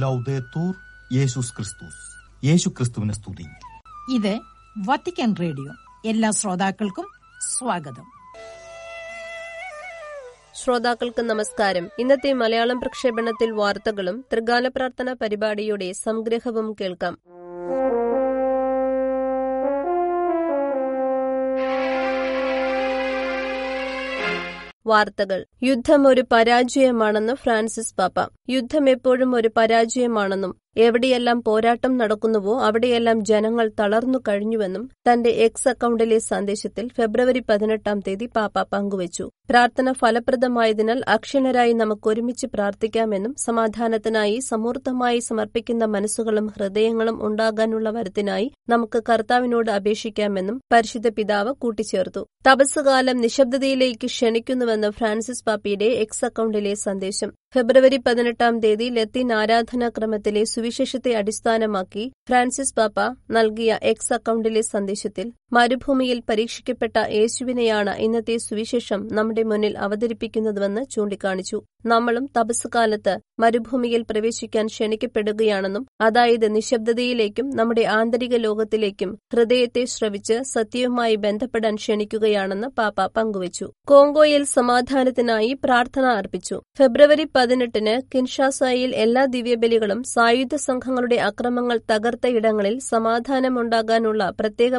ലൗദേത്തൂർ യേശുസ് ക്രിസ്തുസ് യേശു ക്രിസ്തുവിനെ സ്തുതി ഇത് വത്തിക്കാൻ റേഡിയോ എല്ലാ ശ്രോതാക്കൾക്കും സ്വാഗതം. ശ്രോതാക്കൾക്ക് നമസ്കാരം. ഇന്നത്തെ മലയാളം പ്രക്ഷേപണത്തിൽ വാർത്തകളും ത്രികാല പ്രാർത്ഥന പരിപാടിയുടെ സംഗ്രഹവും കേൾക്കാം. വാർത്തകൾ. യുദ്ധം ഒരു പരാജയമാണെന്ന് ഫ്രാൻസിസ് പാപ്പ. യുദ്ധം എപ്പോഴും ഒരു പരാജയമാണെന്നും എവിടെയെല്ലാം പോരാട്ടം നടക്കുന്നുവോ അവിടെയെല്ലാം ജനങ്ങൾ തളർന്നു കഴിഞ്ഞുവെന്നും തന്റെ എക്സ് അക്കൌണ്ടിലെ സന്ദേശത്തിൽ ഫെബ്രുവരി പതിനെട്ടാം തീയതി പാപ്പ പങ്കുവച്ചു. പ്രാർത്ഥന ഫലപ്രദമായതിനാൽ അക്ഷണരായി നമുക്കൊരുമിച്ച് പ്രാർത്ഥിക്കാമെന്നും സമാധാനത്തിനായി സമൂർത്തമായി സമർപ്പിക്കുന്ന മനസ്സുകളും ഹൃദയങ്ങളും ഉണ്ടാകാനുള്ള വരത്തിനായി നമുക്ക് കർത്താവിനോട് അപേക്ഷിക്കാമെന്നും പരിശുദ്ധ പിതാവ് കൂട്ടിച്ചേർത്തു. തപസ്സുകാലം നിശബ്ദതയിലേക്ക് ക്ഷണിക്കുന്നുവെന്ന് ഫ്രാൻസിസ് പാപ്പിയുടെ എക്സ് അക്കൌണ്ടിലെ സന്ദേശം. ഫെബ്രുവരി പതിനെട്ടാം തീയതി ലത്തീൻ ആരാധനാക്രമത്തിലെ സുവിശേഷത്തെ അടിസ്ഥാനമാക്കി ഫ്രാൻസിസ് പാപ്പ നൽകിയ എക്സ് അക്കൌണ്ടിലെ സന്ദേശത്തിൽ മരുഭൂമിയിൽ പരീക്ഷിക്കപ്പെട്ട യേശുവിനെയാണ് ഇന്നത്തെ സുവിശേഷം നമ്മുടെ മുന്നിൽ അവതരിപ്പിക്കുന്നതുവെന്ന് ചൂണ്ടിക്കാണിച്ചു. നമ്മളും തപസ്സുകാലത്ത് മരുഭൂമിയിൽ പ്രവേശിക്കാൻ ക്ഷണിക്കപ്പെടുകയാണെന്നും അതായത് നിശബ്ദതയിലേക്കും നമ്മുടെ ആന്തരിക ലോകത്തിലേക്കും ഹൃദയത്തെ ശ്രവിച്ച് സത്യവുമായി ബന്ധപ്പെടാൻ ക്ഷണിക്കുകയാണെന്ന് പാപ്പ പങ്കുവച്ചു. കോങ്കോയിൽ സമാധാനത്തിനായി പ്രാർത്ഥന അർപ്പിച്ചു. ഫെബ്രുവരി പതിനെട്ടിന് കിൻഷാസായിൽ എല്ലാ ദിവ്യബലികളും സായുധ സംഘങ്ങളുടെ അക്രമങ്ങൾ തകർത്ത ഇടങ്ങളിൽ സമാധാനമുണ്ടാകാനുള്ള പ്രത്യേക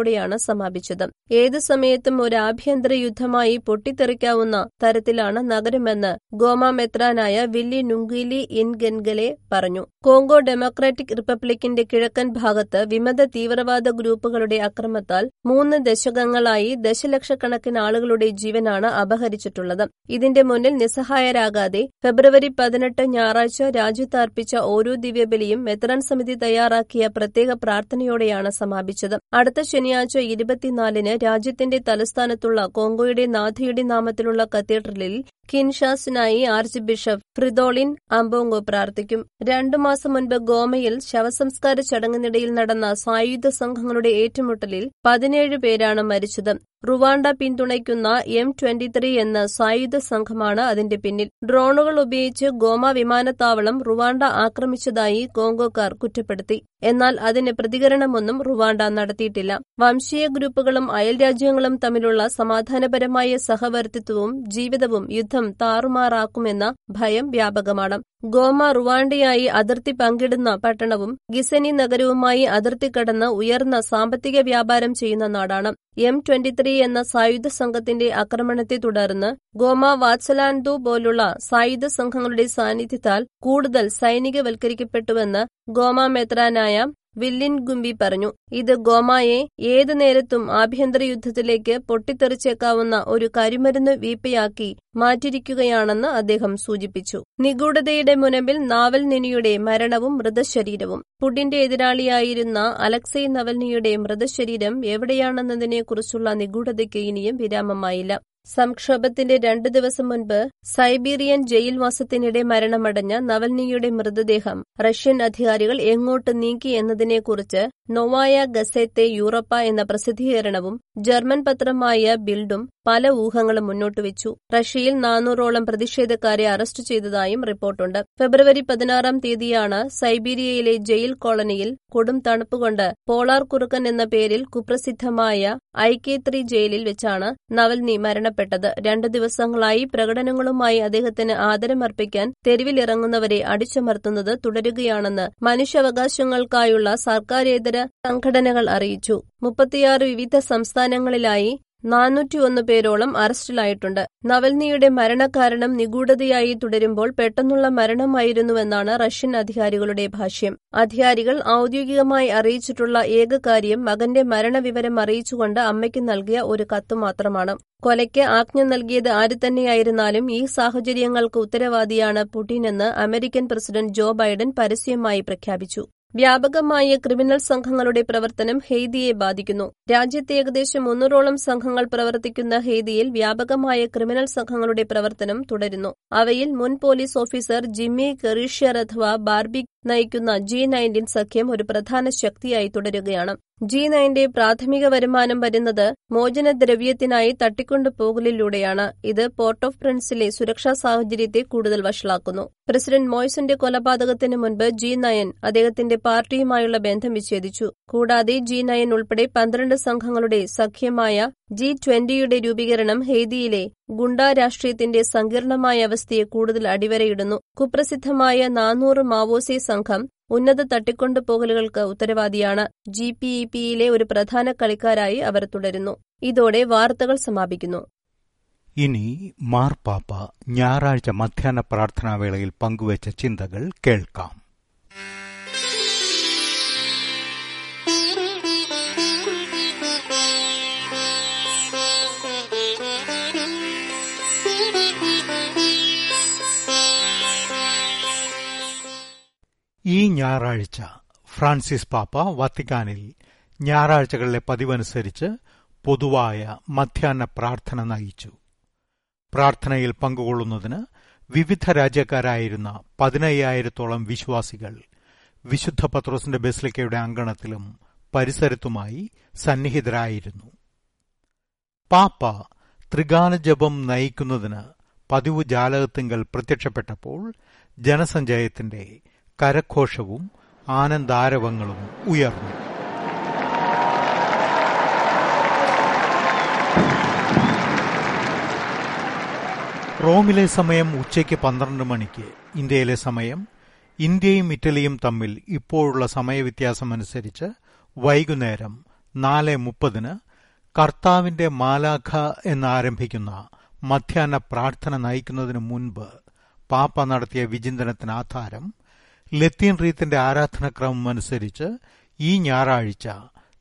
പ്രാർത്ഥനയോടെയാണ് സമാപിച്ചത്. ഏതു സമയത്തും ഒരു ആഭ്യന്തര യുദ്ധമായി പൊട്ടിത്തെറിക്കാവുന്ന തരത്തിലാണ് നഗരമെന്ന് ഗോമ മെത്രാനായ വില്ലി നുങ്കിലി ഇൻഗൻഗലെ പറഞ്ഞു. കോങ്കോ ഡെമോക്രാറ്റിക് റിപ്പബ്ലിക്കിന്റെ കിഴക്കൻ ഭാഗത്ത് വിമത തീവ്രവാദ ഗ്രൂപ്പുകളുടെ അക്രമത്താൽ മൂന്ന് ദശകങ്ങളായി ദശലക്ഷക്കണക്കിന് ആളുകളുടെ ജീവനാണ് അപഹരിച്ചിട്ടുള്ളത്. ഇതിന്റെ മുന്നിൽ നിസ്സഹായരാകാതെ ഫെബ്രുവരി പതിനെട്ട് ഞായറാഴ്ച രാജ്യത്താർപ്പിച്ച ഓരോ ദിവ്യബലിയും മെത്രാൻ സമിതി തയ്യാറാക്കിയ പ്രത്യേക പ്രാർത്ഥനയോടെയാണ് സമാപിച്ചത്. അടുത്ത ശനിയാഴ്ച ഇരുപത്തിനാലിന് രാജ്യത്തിന്റെ തലസ്ഥാനത്തുള്ള കോങ്കോയുടെ നാഥയുടെ നാമത്തിലുള്ള കത്തീഡ്രലിൽ കിൻഷാസിനായി ആർച്ച് ബിഷപ്പ് ഫ്രിദോളിൻ അംബോങ്കോ പ്രാർത്ഥിക്കും. രണ്ടു മാസം മുൻപ് ഗോമയിൽ ശവസംസ്കാര ചടങ്ങിനിടയിൽ നടന്ന സായുധ സംഘങ്ങളുടെ ഏറ്റുമുട്ടലിൽ പതിനേഴ് പേരാണ് മരിച്ചത്. റുവാണ്ട പിന്തുണയ്ക്കുന്ന എം ട്വന്റി ത്രീ എന്ന സായുധ സംഘമാണ് അതിന്റെ പിന്നിൽ. ഡ്രോണുകൾ ഉപയോഗിച്ച് ഗോമ വിമാനത്താവളം റുവാണ്ട ആക്രമിച്ചതായി കോങ്കോക്കാർ കുറ്റപ്പെടുത്തി. എന്നാൽ അതിന് പ്രതികരണമൊന്നും റുവാണ്ട നടത്തിയിട്ടില്ല. വംശീയ ഗ്രൂപ്പുകളും അയൽ രാജ്യങ്ങളും തമ്മിലുള്ള സമാധാനപരമായ സഹവർത്തിത്വവും ജീവിതവും യുദ്ധം താറുമാറാക്കുമെന്ന ഭയം വ്യാപകമാണ്. ഗോമ റുവാണ്ടയായി അതിർത്തി പങ്കിടുന്ന പട്ടണവും ഗിസനി നഗരവുമായി അതിർത്തി കടന്ന് ഉയർന്ന സാമ്പത്തിക വ്യാപാരം ചെയ്യുന്ന നാടാണ്. എം ട്വന്റി ത്രീ എന്ന സായുധ സംഘത്തിന്റെ ആക്രമണത്തെ തുടർന്ന് ഗോമ വാത്സലാൻഡു പോലുള്ള സായുധ സംഘങ്ങളുടെ സാന്നിധ്യത്താൽ കൂടുതൽ സൈനികവൽക്കരിക്കപ്പെട്ടുവെന്ന് ഗോമ മെത്രാനായ വില്ലിൻ ഗുംബി പറഞ്ഞു ഇത് ഗോമായെ ഏതു നേരത്തും ആഭ്യന്തര യുദ്ധത്തിലേക്ക് പൊട്ടിത്തെറിച്ചേക്കാവുന്ന ഒരു കരിമരുന്ന് വീപ്പയാക്കി മാറ്റിരിക്കുകയാണെന്ന് അദ്ദേഹം സൂചിപ്പിച്ചു. നിഗൂഢതയുടെ മുനമ്പിൽ നാവൽ നിനിയുടെ മരണവും മൃതശരീരവും. പുടിന്റെ എതിരാളിയായിരുന്ന അലക്സൈ നവൽനിയുടെ മൃതശരീരം എവിടെയാണെന്നതിനെക്കുറിച്ചുള്ള നിഗൂഢതയ്ക്ക് ഇനിയും വിരാമമായില്ല. സംക്ഷോഭത്തിന്റെ രണ്ടു ദിവസം മുൻപ് സൈബീരിയൻ ജയിൽവാസത്തിനിടെ മരണമടഞ്ഞ നവൽനിയുടെ മൃതദേഹം റഷ്യൻ അധികാരികൾ എങ്ങോട്ട് നീക്കി എന്നതിനെക്കുറിച്ച് നൊവായ ഗസേത്തെ യൂറോപ്പ എന്ന പ്രസിദ്ധീകരണവും ജർമ്മൻ പത്രമായ ബിൽഡും പല ഊഹങ്ങളും മുന്നോട്ടുവച്ചു റഷ്യയിൽ നാനൂറോളം പ്രതിഷേധക്കാരെ അറസ്റ്റ് ചെയ്തതായും റിപ്പോർട്ടുണ്ട്. ഫെബ്രുവരി പതിനാറാം തീയതിയാണ് സൈബീരിയയിലെ ജയിൽ കോളനിയിൽ കൊടും തണുപ്പുകൊണ്ട് പോളാർ കുറുക്കൻ എന്ന പേരിൽ കുപ്രസിദ്ധമായ ഐക്കേത്രി ജയിലിൽ വെച്ചാണ് നവൽനി മരണപ്പെട്ടത്. രണ്ടു ദിവസങ്ങളായി പ്രകടനങ്ങളുമായി അദ്ദേഹത്തിന് ആദരമർപ്പിക്കാൻ തെരുവിലിറങ്ങുന്നവരെ അടിച്ചമർത്തുന്നത് തുടരുകയാണെന്ന് മനുഷ്യാവകാശങ്ങൾക്കായുള്ള സർക്കാരേതര സംഘടനകൾ അറിയിച്ചു. മുപ്പത്തിയാറ് വിവിധ സംസ്ഥാനങ്ങളിലായി നാനൂറ്റിയൊന്ന് പേരോളം അറസ്റ്റിലായിട്ടുണ്ട്. നവൽനിയുടെ മരണകാരണം നിഗൂഢതയായി തുടരുമ്പോൾ പെട്ടെന്നുള്ള മരണമായിരുന്നുവെന്നാണ് റഷ്യൻ അധികാരികളുടെ ഭാഷ്യം. അധികാരികൾ ഔദ്യോഗികമായി അറിയിച്ചിട്ടുള്ള ഏക കാര്യം മകന്റെ മരണവിവരം അറിയിച്ചുകൊണ്ട് അമ്മയ്ക്ക് നൽകിയ ഒരു കത്ത് മാത്രമാണ്. കൊലയ്ക്ക് ആജ്ഞ നൽകിയത് ആര് തന്നെയായിരുന്നാലും ഈ സാഹചര്യങ്ങൾക്ക് ഉത്തരവാദിയാണ് പുടിനെന്ന് അമേരിക്കൻ പ്രസിഡന്റ് ജോ ബൈഡൻ പരസ്യമായി പ്രഖ്യാപിച്ചു. വ്യാപകമായ ക്രിമിനൽ സംഘങ്ങളുടെ പ്രവർത്തനം ഹെയ്തിയെ ബാധിക്കുന്നു. രാജ്യത്തെ ഏകദേശം മുന്നൂറോളം സംഘങ്ങൾ പ്രവർത്തിക്കുന്ന ഹെയ്തിയിൽ വ്യാപകമായ ക്രിമിനൽ സംഘങ്ങളുടെ പ്രവർത്തനം തുടരുന്നു. അവയിൽ മുൻ പോലീസ് ഓഫീസർ ജിമ്മി കെറീഷ്യർ അഥവാ ബാർബി നയിക്കുന്ന ജി നയന്റീൻ സഖ്യം ഒരു പ്രധാന ശക്തിയായി തുടരുകയാണ്. ജി നയന്റെ പ്രാഥമിക വരുമാനം വരുന്നത് മോചനദ്രവ്യത്തിനായി തട്ടിക്കൊണ്ടുപോകലിലൂടെയാണ്. ഇത് പോർട്ട് ഓഫ് പ്രിൻസിലെ സുരക്ഷാ സാഹചര്യത്തെ കൂടുതൽ വഷളാക്കുന്നു. പ്രസിഡന്റ് മോയ്സിന്റെ കൊലപാതകത്തിന് മുൻപ് ജി നയൻ അദ്ദേഹത്തിന്റെ പാർട്ടിയുമായുള്ള ബന്ധം വിച്ഛേദിച്ചു. കൂടാതെ ജി നയൻ ഉൾപ്പെടെ പന്ത്രണ്ട് സംഘങ്ങളുടെ സഖ്യമായ ജി ട്വന്റിയുടെ രൂപീകരണം ഹെയ്തിയിലെ ഗുണ്ട രാഷ്ട്രീയത്തിന്റെ സങ്കീർണമായ അവസ്ഥയെ കൂടുതൽ അടിവരയിടുന്നു. കുപ്രസിദ്ധമായ നാനൂറ് മാവോസി സംഘം ഉന്നത തട്ടിക്കൊണ്ടുപോകലുകൾക്ക് ഉത്തരവാദിയാണ്. ജി പി ഇ പിയിലെ ഒരു പ്രധാന കളിക്കാരായി അവർ തുടരുന്നു. ഇതോടെ വാർത്തകൾ സമാപിക്കുന്നു. ഇനി മാർപ്പാപ്പ ഞായറാഴ്ച മധ്യാഹ്ന പ്രാർത്ഥനാവേളയിൽ പങ്കുവച്ച ചിന്തകൾ കേൾക്കാം. ഈ ഞായറാഴ്ച ഫ്രാൻസിസ് പാപ്പ വത്തിക്കാനിൽ ഞായറാഴ്ചകളിലെ പതിവനുസരിച്ച് പൊതുവായ മധ്യാഹ്ന പ്രാർത്ഥന നയിച്ചു. പ്രാർത്ഥനയിൽ പങ്കുകൊള്ളുന്നതിന് വിവിധ രാജ്യക്കാരായിരുന്ന പതിനയ്യായിരത്തോളം വിശ്വാസികൾ വിശുദ്ധ പത്രോസിന്റെ ബെസ്ലിക്കയുടെ അങ്കണത്തിലും പരിസരത്തുമായി സന്നിഹിതരായിരുന്നു. പാപ്പ ത്രികാല ജപം നയിക്കുന്നതിന് പതിവ് ജാലകത്തിങ്കൽ പ്രത്യക്ഷപ്പെട്ടപ്പോൾ ജനസഞ്ചയത്തിന്റെ കരഘോഷവും ആനന്ദാരവങ്ങളും ഉയർന്നു. റോമിലെ സമയം ഉച്ചയ്ക്ക് പന്ത്രണ്ട് മണിക്ക് ഇന്ത്യയിലെ സമയം ഇന്ത്യയും ഇറ്റലിയും തമ്മിൽ ഇപ്പോഴുള്ള സമയവ്യത്യാസമനുസരിച്ച് വൈകുന്നേരം നാല് മുപ്പതിന് കർത്താവിന്റെ മാലാഖ എന്നാരംഭിക്കുന്ന മധ്യാഹ്ന പ്രാർത്ഥന നയിക്കുന്നതിനു മുൻപ് പാപ്പ നടത്തിയ വിചിന്തനത്തിന് ആധാരം ലത്തീൻ റീത്തിന്റെ ആരാധനക്രമം അനുസരിച്ച് ഈ ഞായറാഴ്ച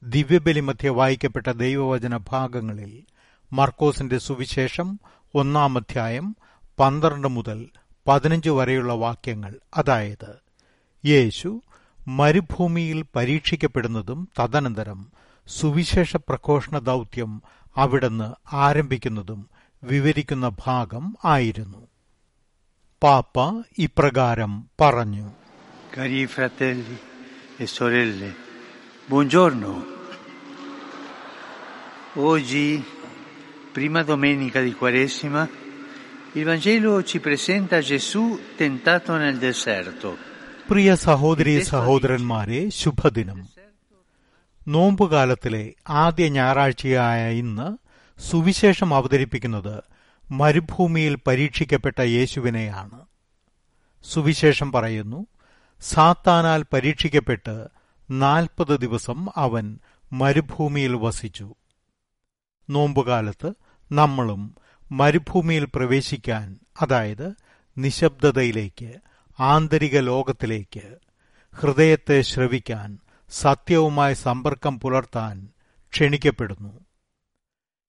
ദിവ്യബലി മധ്യ വായിക്കപ്പെട്ട ദൈവവചന ഭാഗങ്ങളിൽ മർക്കോസിന്റെ സുവിശേഷം ഒന്നാം അധ്യായം പന്ത്രണ്ട് മുതൽ പതിനഞ്ച് വരെയുള്ള വാക്യങ്ങൾ. അതായത് യേശു മരുഭൂമിയിൽ പരീക്ഷിക്കപ്പെടുന്നതും തദനന്തരം സുവിശേഷ പ്രഘോഷണ ദൗത്യം അവിടുന്ന് ആരംഭിക്കുന്നതും വിവരിക്കുന്ന ഭാഗം ആയിരുന്നു. പാപ്പ ഇപ്രകാരം പറഞ്ഞു Cari fratelli e sorelle, buongiorno. Oggi, prima domenica di Quaresima, il Vangelo ci presenta Gesù tentato nel deserto. പ്രിയ സഹോദരി സഹോദരന്മാരെ ശുഭദിനം നോമ്പുകാലത്തിലെ ആദ്യ ഞായറാഴ്ചയായ ഇന്ന് സുവിശേഷം അവതരിപ്പിക്കുന്നത് മരുഭൂമിയിൽ പരീക്ഷിക്കപ്പെട്ട യേശുവിനെയാണ് സുവിശേഷം പറയുന്നു സാത്താനാൽ പരീക്ഷിക്കപ്പെട്ട് നാൽപ്പത് ദിവസം അവൻ മരുഭൂമിയിൽ വസിച്ചു. നോമ്പുകാലത്ത് നമ്മളും മരുഭൂമിയിൽ പ്രവേശിക്കാൻ അതായത് നിശബ്ദതയിലേക്ക് ആന്തരിക ലോകത്തിലേക്ക് ഹൃദയത്തെ ശ്രവിക്കാൻ സത്യവുമായി സമ്പർക്കം പുലർത്താൻ ക്ഷണിക്കപ്പെടുന്നു.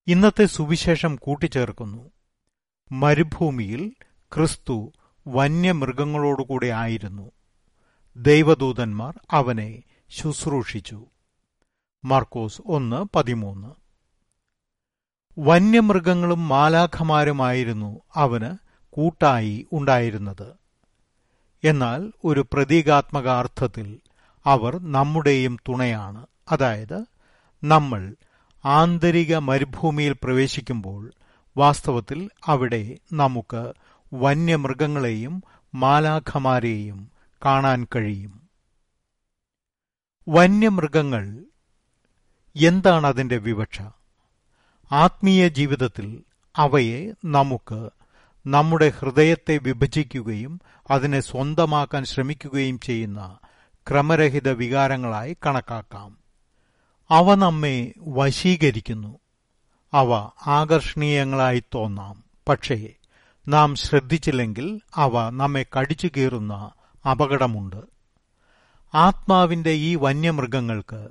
ഇന്നത്തെ സുവിശേഷം കൂട്ടിച്ചേർക്കുന്നു. മരുഭൂമിയിൽ ക്രിസ്തു വന്യമൃഗങ്ങളോടുകൂടെ ആയിരുന്നു. ദൈവദൂതന്മാർ അവനെ ശുശ്രൂഷിച്ചു. മാർക്കോസ് ഒന്ന് പതിമൂന്ന്. വന്യമൃഗങ്ങളും മാലാഖമാരുമായിരുന്നു അവന് കൂട്ടായി ഉണ്ടായിരുന്നത്. എന്നാൽ ഒരു പ്രതീകാത്മക അർത്ഥത്തിൽ അവർ നമ്മുടെയും തുണയാണ്. അതായത് നമ്മൾ ആന്തരിക മരുഭൂമിയിൽ പ്രവേശിക്കുമ്പോൾ വാസ്തവത്തിൽ അവിടെ നമുക്ക് വന്യമൃഗങ്ങളെയും മാലാഖമാരെയും കാണാൻ കഴിയും. വന്യമൃഗങ്ങൾ എന്താണ് അതിന്റെ വിവക്ഷ? ആത്മീയ ജീവിതത്തിൽ അവയെ നമുക്ക് നമ്മുടെ ഹൃദയത്തെ വിഭജിക്കുകയും അതിനെ സ്വന്തമാക്കാൻ ശ്രമിക്കുകയും ചെയ്യുന്ന ക്രമരഹിത വികാരങ്ങളായി കണക്കാക്കാം. അവ നമ്മെ വശീകരിക്കുന്നു. അവ ആകർഷണീയങ്ങളായി തോന്നാം. പക്ഷേ നാം ശ്രദ്ധിച്ചില്ലെങ്കിൽ അവ നമ്മെ കടിച്ചു കീറുന്ന അപകടമുണ്ട്. ആത്മാവിന്റെ ഈ വന്യമൃഗങ്ങൾക്ക്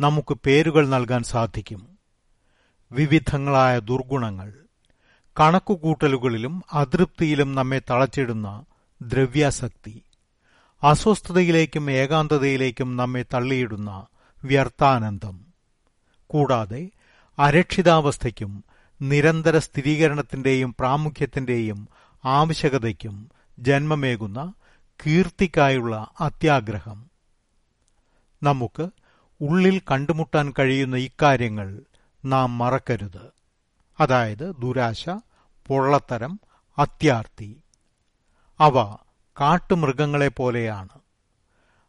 നമുക്ക് പേരുകൾ നൽകാൻ സാധിക്കും. വിവിധങ്ങളായ ദുർഗുണങ്ങൾ കണക്കുകൂട്ടലുകളിലും അതൃപ്തിയിലും നമ്മെ തളച്ചിടുന്ന ദ്രവ്യാസക്തി അസ്വസ്ഥതയിലേക്കും ഏകാന്തതയിലേക്കും നമ്മെ തള്ളിയിടുന്ന വ്യർത്ഥാനന്ദം കൂടാതെ അരക്ഷിതാവസ്ഥയ്ക്കും നിരന്തര സ്ഥിരീകരണത്തിന്റെയും പ്രാമുഖ്യത്തിന്റെയും ആവശ്യകതയ്ക്കും ജന്മമേകുന്ന കീർത്തിക്കായുള്ള അത്യാഗ്രഹം. നമുക്ക് ഉള്ളിൽ കണ്ടുമുട്ടാൻ കഴിയുന്ന ഇക്കാര്യങ്ങൾ നാം മറക്കരുത്. അതായത് ദുരാശ പൊള്ളത്തരം അത്യാർത്തി. അവ കാട്ടുമൃഗങ്ങളെപ്പോലെയാണ്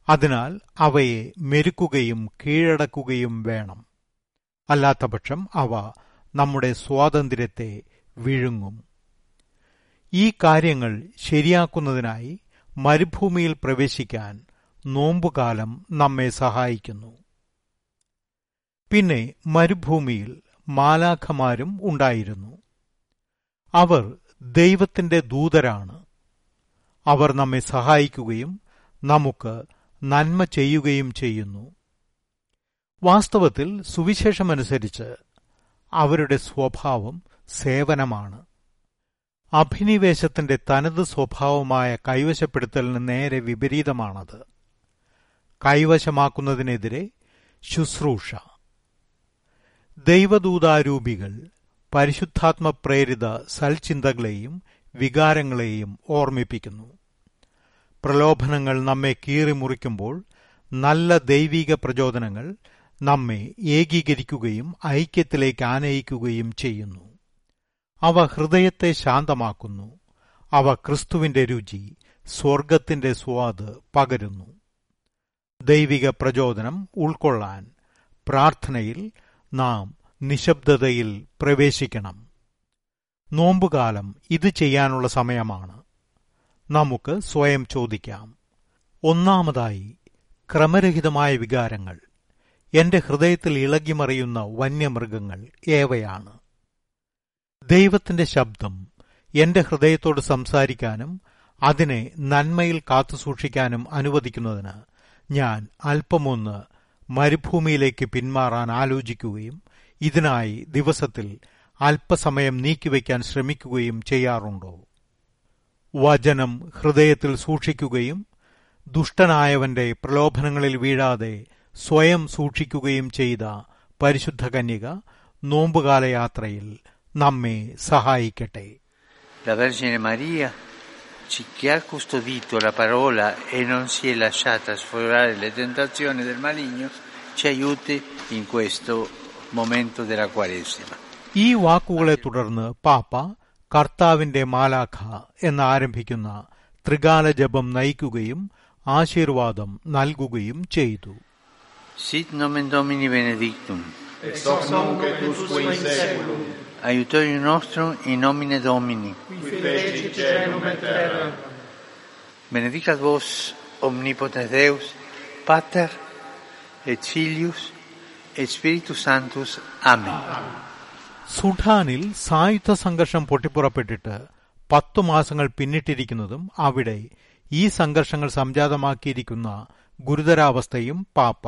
അതിനാൽ അവയെ മെരുക്കുകയും കീഴടക്കുകയും വേണം. അല്ലാത്തപക്ഷം അവ നമ്മുടെ സ്വാതന്ത്ര്യത്തെ വിഴുങ്ങും. ഈ കാര്യങ്ങൾ ശരിയാക്കുന്നതിനായി മരുഭൂമിയിൽ പ്രവേശിക്കാൻ നോമ്പുകാലം നമ്മെ സഹായിക്കുന്നു. പിന്നെ മരുഭൂമിയിൽ മാലാഖമാരും ഉണ്ടായിരുന്നു. അവർ ദൈവത്തിന്റെ ദൂതരാണ്. അവർ നമ്മെ സഹായിക്കുകയും നമുക്ക് നന്മ ചെയ്യുകയും ചെയ്യുന്നു. വാസ്തവത്തിൽ സുവിശേഷമനുസരിച്ച് അവരുടെ സ്വഭാവം സേവനമാണ്. അഭിനിവേശത്തിന്റെ തനത് സ്വഭാവമായ കൈവശപ്പെടുത്തലിന് നേരെ വിപരീതമാണത്. കൈവശമാക്കുന്നതിനെതിരെ ശുശ്രൂഷ. ദൈവദൂതാരൂപികൾ പരിശുദ്ധാത്മ പ്രേരിത സൽചിന്തകളെയും വികാരങ്ങളെയും ഓർമ്മിപ്പിക്കുന്നു. പ്രലോഭനങ്ങൾ നമ്മെ കീറിമുറിക്കുമ്പോൾ നല്ല ദൈവിക പ്രചോദനങ്ങൾ നമ്മെ ഏകീകരിക്കുകയും ഐക്യത്തിലേക്ക് ആനയിക്കുകയും ചെയ്യുന്നു. അവ ഹൃദയത്തെ ശാന്തമാക്കുന്നു. അവ ക്രിസ്തുവിന്റെ രുചി സ്വർഗത്തിന്റെ സ്വാദ് പകരുന്നു. ദൈവിക പ്രചോദനം ഉൾക്കൊള്ളാൻ പ്രാർത്ഥനയിൽ നാം നിശബ്ദതയിൽ പ്രവേശിക്കണം. നോമ്പുകാലം ഇത് ചെയ്യാനുള്ള സമയമാണ്. നമുക്ക് സ്വയം ചോദിക്കാം. ഒന്നാമതായി ക്രമരഹിതമായ വികാരങ്ങൾ. എന്റെ ഹൃദയത്തിൽ ഇളകിമറിയുന്ന വന്യമൃഗങ്ങൾ ഏവയാണ്? ദൈവത്തിന്റെ ശബ്ദം എന്റെ ഹൃദയത്തോട് സംസാരിക്കാനും അതിനെ നന്മയിൽ കാത്തുസൂക്ഷിക്കാനും അനുവദിക്കുന്നതിന് ഞാൻ അല്പമൊന്ന് മരുഭൂമിയിലേക്ക് പിന്മാറാൻ ആലോചിക്കുകയും ഇതിനായി ദിവസത്തിൽ അല്പസമയം നീക്കിവയ്ക്കാൻ ശ്രമിക്കുകയും ചെയ്യാറുണ്ടോ? വചനം ഹൃദയത്തിൽ സൂക്ഷിക്കുകയും ദുഷ്ടനായവന്റെ പ്രലോഭനങ്ങളിൽ വീഴാതെ സ്വയം സൂക്ഷിക്കുകയും ചെയ്ത പരിശുദ്ധ കന്യക നോമ്പുകാല യാത്രയിൽ നമ്മെ സഹായിക്കട്ടെ. ഈ വാക്കുകളെ തുടർന്ന് പാപ്പ കർത്താവിന്റെ മാലാഖ എന്നാരംഭിക്കുന്ന ത്രികാല ജപം നയിക്കുകയും ആശീർവാദം നൽകുകയും ചെയ്തു. സിറ്റ് ഡോമിനി ബെനഡിക്റ്റും ex hoc nunc et usque in seculum, aiutorium nostrum in nomine Domini. qui feci celum et terra. Benedicat vos omnipotens Deus, Pater et Filius et Spiritus Sanctus. Amen. സുഡാനിൽ സായുധ സംഘർഷം പൊട്ടിപ്പുറപ്പെട്ടിട്ട് പത്തു മാസങ്ങൾ പിന്നിട്ടിരിക്കുന്നതും അവിടെ ഈ സംഘർഷങ്ങൾ സംജാതമാക്കിയിരിക്കുന്ന ഗുരുതരാവസ്ഥയും പാപ്പ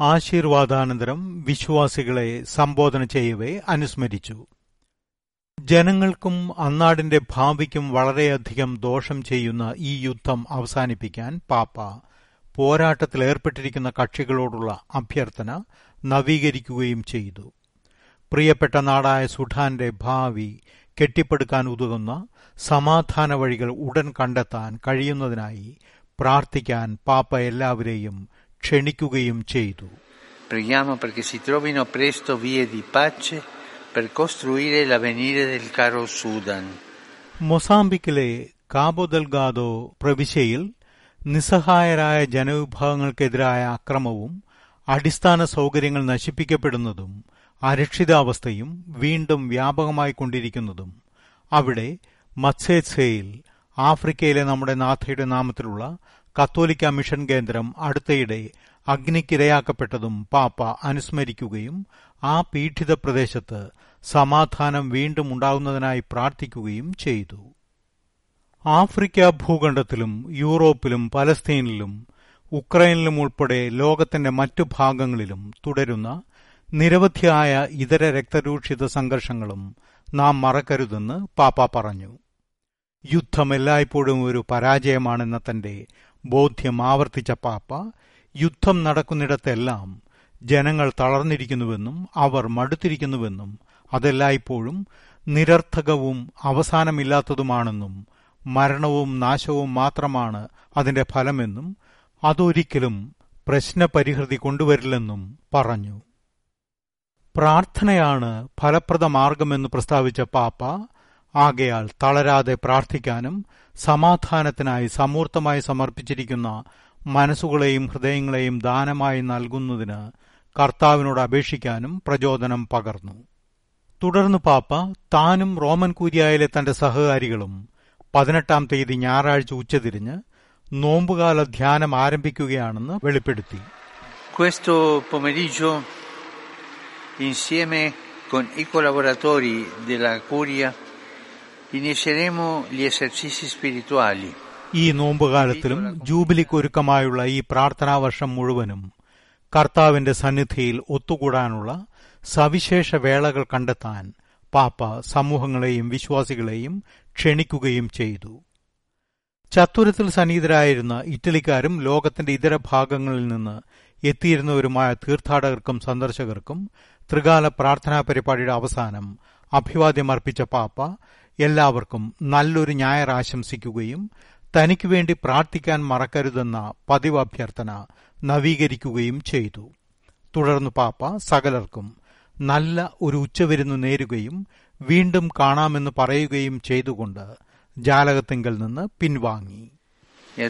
ആശീർവാദാനന്തരം വിശ്വാസികളെ സംബോധന ചെയ്യവേ അനുസ്മരിച്ചു. ജനങ്ങൾക്കും അന്നാടിന്റെ ഭാവിക്കും വളരെയധികം ദോഷം ചെയ്യുന്ന ഈ യുദ്ധം അവസാനിപ്പിക്കാൻ പാപ്പ പോരാട്ടത്തിലേർപ്പെട്ടിരിക്കുന്ന കക്ഷികളോടുള്ള അഭ്യർത്ഥന നവീകരിക്കുകയും ചെയ്തു. പ്രിയപ്പെട്ട നാടായ സുഡാന്റെ ഭാവി കെട്ടിപ്പടുക്കാൻ ഉതകുന്ന സമാധാന വഴികൾ ഉടൻ കണ്ടെത്താൻ കഴിയുന്നതിനായി പ്രാർത്ഥിക്കാൻ പാപ്പ എല്ലാവരെയും ക്ഷണിക്കുകയും ചെയ്തു Preghiamo perché si trovino presto vie di pace per costruire l'avvenire del caro Sudan. മൊസാംബിക്കിലെ കാബോ ദൽഗാദോ പ്രവിശ്യയിൽ നിസ്സഹായരായ ജനവിഭാഗങ്ങൾക്കെതിരായ അക്രമവും അടിസ്ഥാന സൗകര്യങ്ങൾ നശിപ്പിക്കപ്പെടുന്നതും അരക്ഷിതാവസ്ഥയും വീണ്ടും വ്യാപകമായി കൊണ്ടിരിക്കുന്നതും അവിടെ മത്സേത്സയിൽ ആഫ്രിക്കയിലെ നമ്മുടെ നാഥയുടെ നാമത്തിലുള്ള കത്തോലിക്ക മിഷൻ കേന്ദ്രം അടുത്തയിടെ അഗ്നിക്കിരയാക്കപ്പെട്ടതും പാപ്പ അനുസ്മരിക്കുകയും ആ പീഡിത പ്രദേശത്ത് സമാധാനം വീണ്ടും ഉണ്ടാകുന്നതിനായി പ്രാർത്ഥിക്കുകയും ചെയ്തു. ആഫ്രിക്ക ഭൂഖണ്ഡത്തിലും യൂറോപ്പിലും പലസ്തീനിലും ഉക്രൈനിലും ഉൾപ്പെടെ ലോകത്തിന്റെ മറ്റു ഭാഗങ്ങളിലും തുടരുന്ന നിരവധിയായ ഇതര രക്തരൂക്ഷിത സംഘർഷങ്ങളും നാം മറക്കരുതെന്ന് പാപ്പ പറഞ്ഞു. യുദ്ധം എല്ലായ്പ്പോഴും ഒരു പരാജയമാണെന്ന തന്റെ ബോധ്യം ആവർത്തിച്ച പാപ്പ യുദ്ധം നടക്കുന്നിടത്തെല്ലാം ജനങ്ങൾ തളർന്നിരിക്കുന്നുവെന്നും അവർ മടുത്തിരിക്കുന്നുവെന്നും അതെല്ലായ്പ്പോഴും നിരർത്ഥകവും അവസാനമില്ലാത്തതുമാണെന്നും മരണവും നാശവും മാത്രമാണ് അതിന്റെ ഫലമെന്നും അതൊരിക്കലും പ്രശ്നപരിഹൃതി കൊണ്ടുവരില്ലെന്നും പറഞ്ഞു. പ്രാർത്ഥനയാണ് ഫലപ്രദ മാർഗമെന്ന് പ്രസ്താവിച്ച പാപ്പ ആകയാൽ തളരാതെ പ്രാർത്ഥിക്കാനും സമാധാനത്തിനായി സമൂർത്തമായി സമർപ്പിച്ചിരിക്കുന്ന മനസ്സുകളെയും ഹൃദയങ്ങളെയും ദാനമായി നൽകുന്നതിന് കർത്താവിനോട് അപേക്ഷിക്കാനും പ്രചോദനം പകർന്നു. തുടർന്ന് പാപ്പ താനും റോമൻ കൂരിയായിലെ തന്റെ സഹകാരികളും പതിനെട്ടാം തീയതി ഞായറാഴ്ച ഉച്ചതിരിഞ്ഞ് നോമ്പുകാല ധ്യാനം ആരംഭിക്കുകയാണെന്ന് വെളിപ്പെടുത്തി. Questo pomeriggio, insieme con i collaboratori della Curia, ഈ നോമ്പുകാലത്തിലും ജൂബിലിക്കൊരുക്കമായുള്ള ഈ പ്രാർത്ഥനാ വർഷം മുഴുവനും കർത്താവിന്റെ സന്നിധിയിൽ ഒത്തുകൂടാനുള്ള സവിശേഷ വേളകൾ കണ്ടെത്താൻ പാപ്പ സമൂഹങ്ങളെയും വിശ്വാസികളെയും ക്ഷണിക്കുകയും ചെയ്തു. ചത്തുരത്തിൽ സന്നിഹിതരായിരുന്ന ഇറ്റലിക്കാരും ലോകത്തിന്റെ ഇതര ഭാഗങ്ങളിൽ നിന്ന് എത്തിയിരുന്നവരുമായ തീർത്ഥാടകർക്കും സന്ദർശകർക്കും ത്രികാല പ്രാർത്ഥനാ പരിപാടിയുടെ അവസാനം അഭിവാദ്യമർപ്പിച്ച പാപ്പ എല്ലാവർക്കും നല്ലൊരു ഞായർ ആശംസിക്കുകയും തനിക്ക് വേണ്ടി പ്രാർത്ഥിക്കാൻ മറക്കരുതെന്ന പതിവ് അഭ്യർത്ഥന നവീകരിക്കുകയും ചെയ്തു തുടർന്ന് പാപ്പ സകലർക്കും നല്ല ഒരു ഉച്ചവിരുന്ന് നേരുകയും വീണ്ടും കാണാമെന്ന് പറയുകയും ചെയ്തുകൊണ്ട് ജാലകത്തിങ്കൽ നിന്ന് പിൻവാങ്ങി E.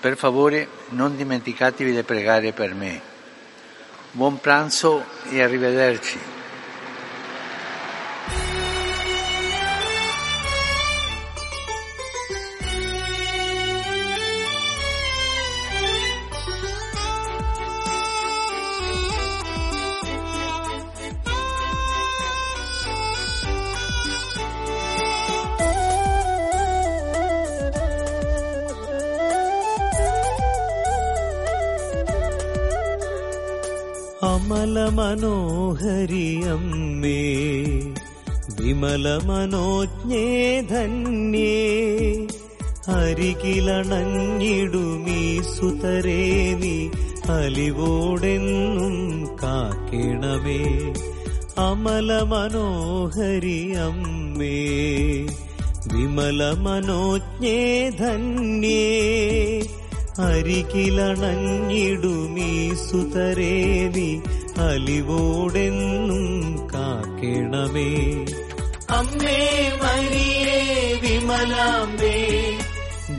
Per favore non dimenticatevi di pregare per me. Buon pranzo e arrivederci. Amala മനോഹരിയമ്മേ Vimala മനോജ്ഞേ ധന്യേ അരികിലണഞ്ഞിടുമീ സുതരേ നീ അലിവോടെന്നും കാക്കണമേ. അമല മനോഹരിയമ്മേ വിമല മനോജ്ഞേ ധന്യേ അരികിലണഞ്ഞിടുമീ സുതരേവി അലിവോടെന്നും കാക്കണമേ. അമ്മേ മരിയേ വിമലാമ്പേ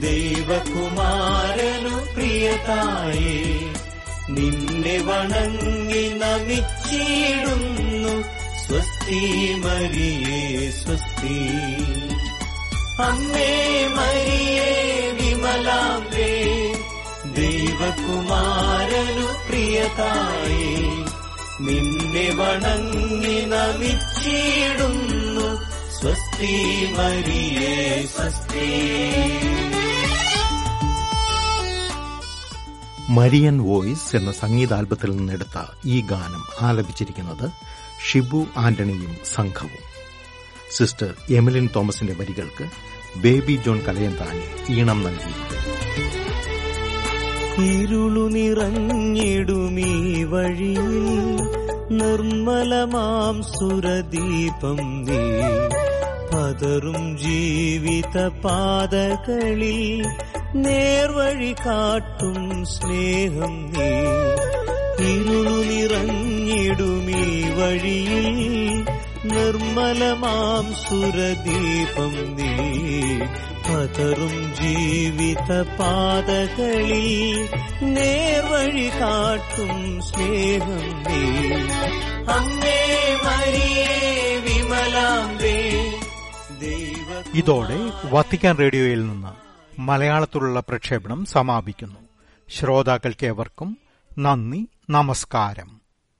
ദൈവകുമാരനു പ്രിയതായേ നിന്നെ വണങ്ങി നമിച്ചിടുന്നു സ്വസ്തി മരിയേ സ്വസ്തി. അമ്മേ മരിയേ വിമലാമ്പേ ദൈവകുമാരനു പ്രിയതായി. നിന്നെ വണങ്ങി നമിച്ചിടുന്നു സ്വസ്തി മരിയേ സ്വസ്തി. മരിയൻ വോയിസ് എന്ന സംഗീതാൽബത്തിൽ നിന്നെടുത്ത ഈ ഗാനം ആലപിച്ചിരിക്കുന്നത് ഷിബു ആന്റണിയും സംഘവും. സിസ്റ്റർ എമിലിൻ തോമസിന്റെ വരികൾക്ക് ബേബി ജോൺ കലയൻ താനെ ഈണം നൽകിയിരിക്കുന്നു ഇരുളു നിറഞ്ഞിടുമീ വഴിയിൽ നിർമ്മലമാം സുരദീപം നീ. പതറും ജീവിത പാതകളിൽ നേർവഴി കാട്ടും സ്നേഹം നീ. ഇരുളു നിറഞ്ഞിടുമീ വഴിയിൽ നിർമ്മലമാം സുരദീപം നീ. പതറും ജീവിത പാതകളിൽ നേർവഴി കാട്ടും സ്നേഹം നീ അമ്മേ വിമലാംബേ ഇതോടെ വത്തിക്കാൻ റേഡിയോയിൽ നിന്ന് മലയാളത്തിലുള്ള പ്രക്ഷേപണം സമാപിക്കുന്നു. ശ്രോതാക്കൾക്ക് ഏവർക്കും നന്ദി നമസ്കാരം.